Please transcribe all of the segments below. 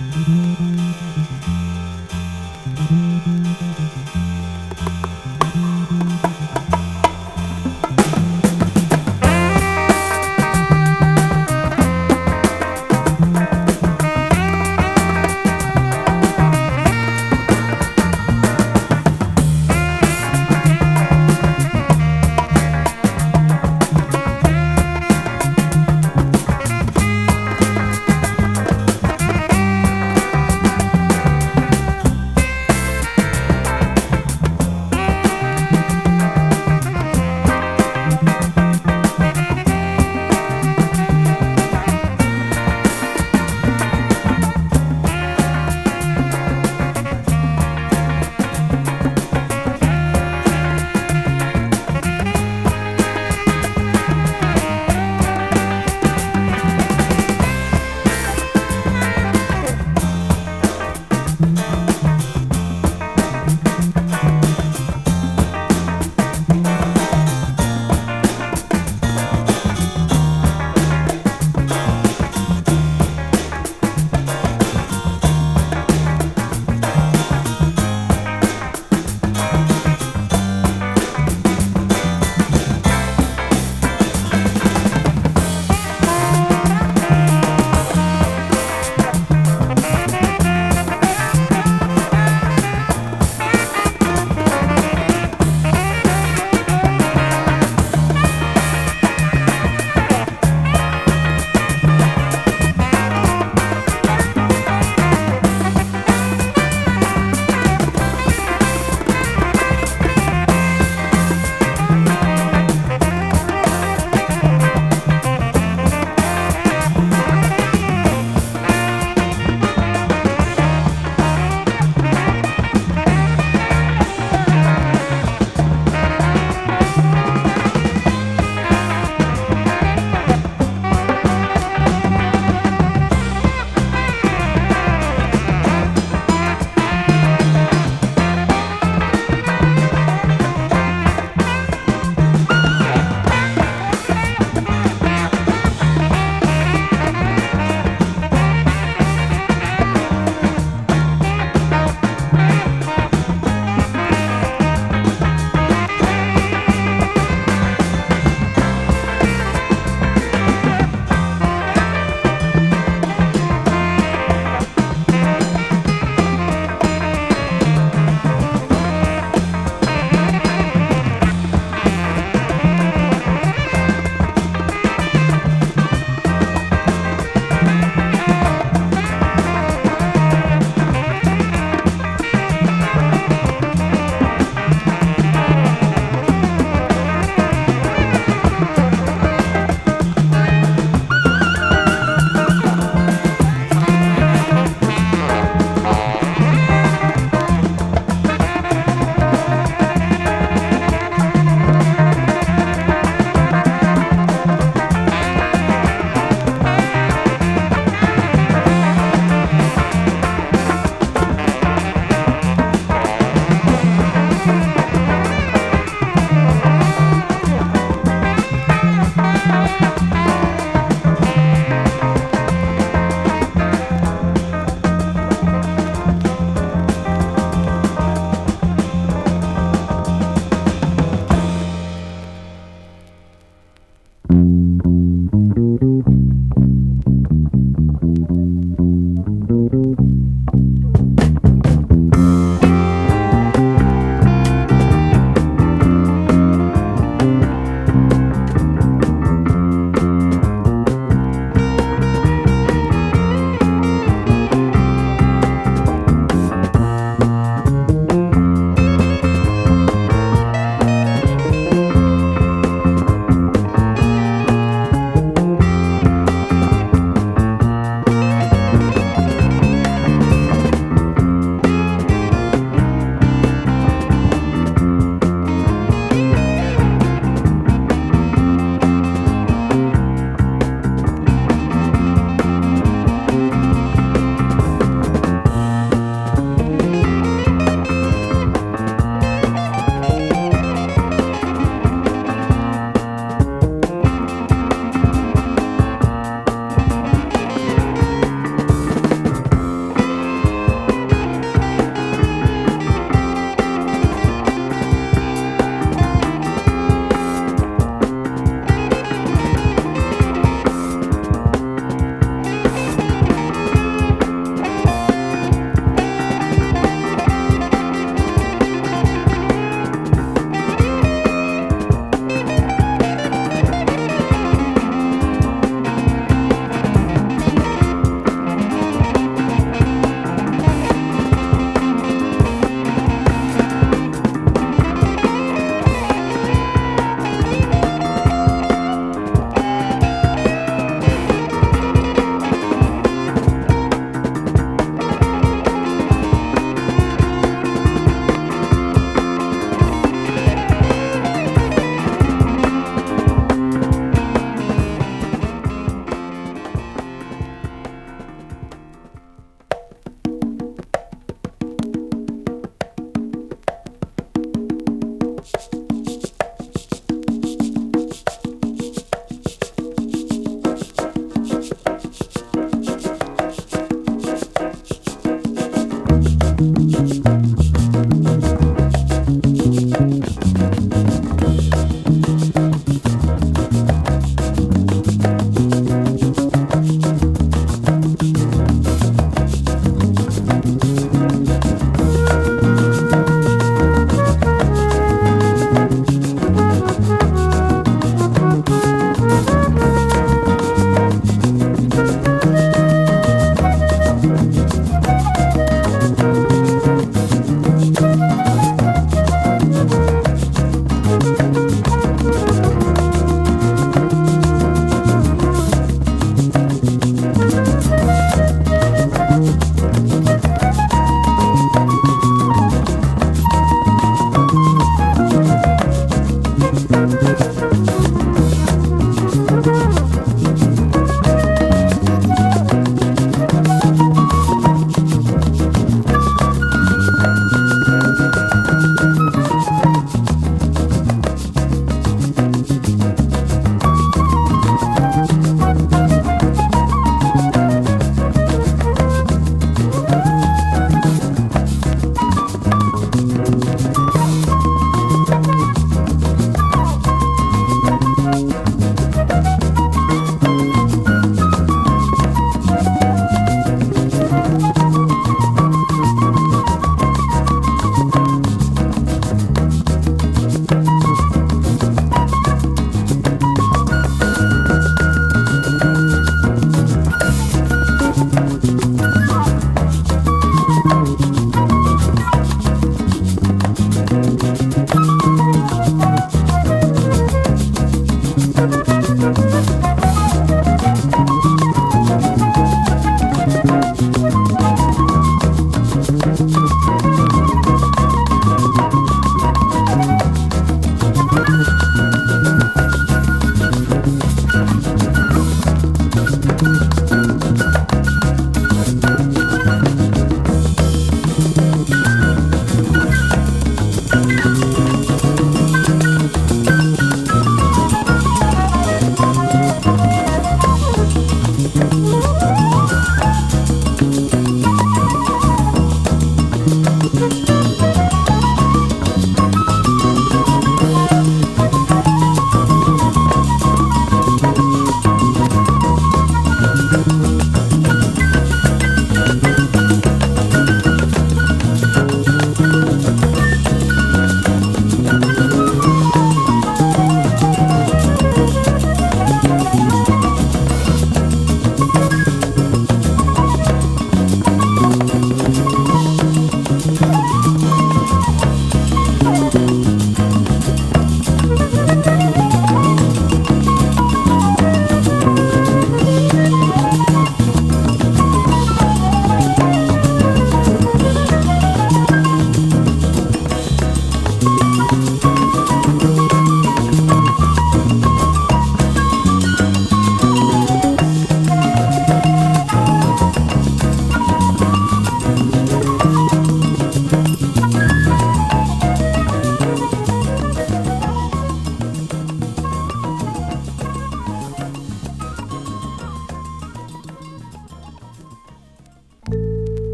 Mm-hmm.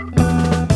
Música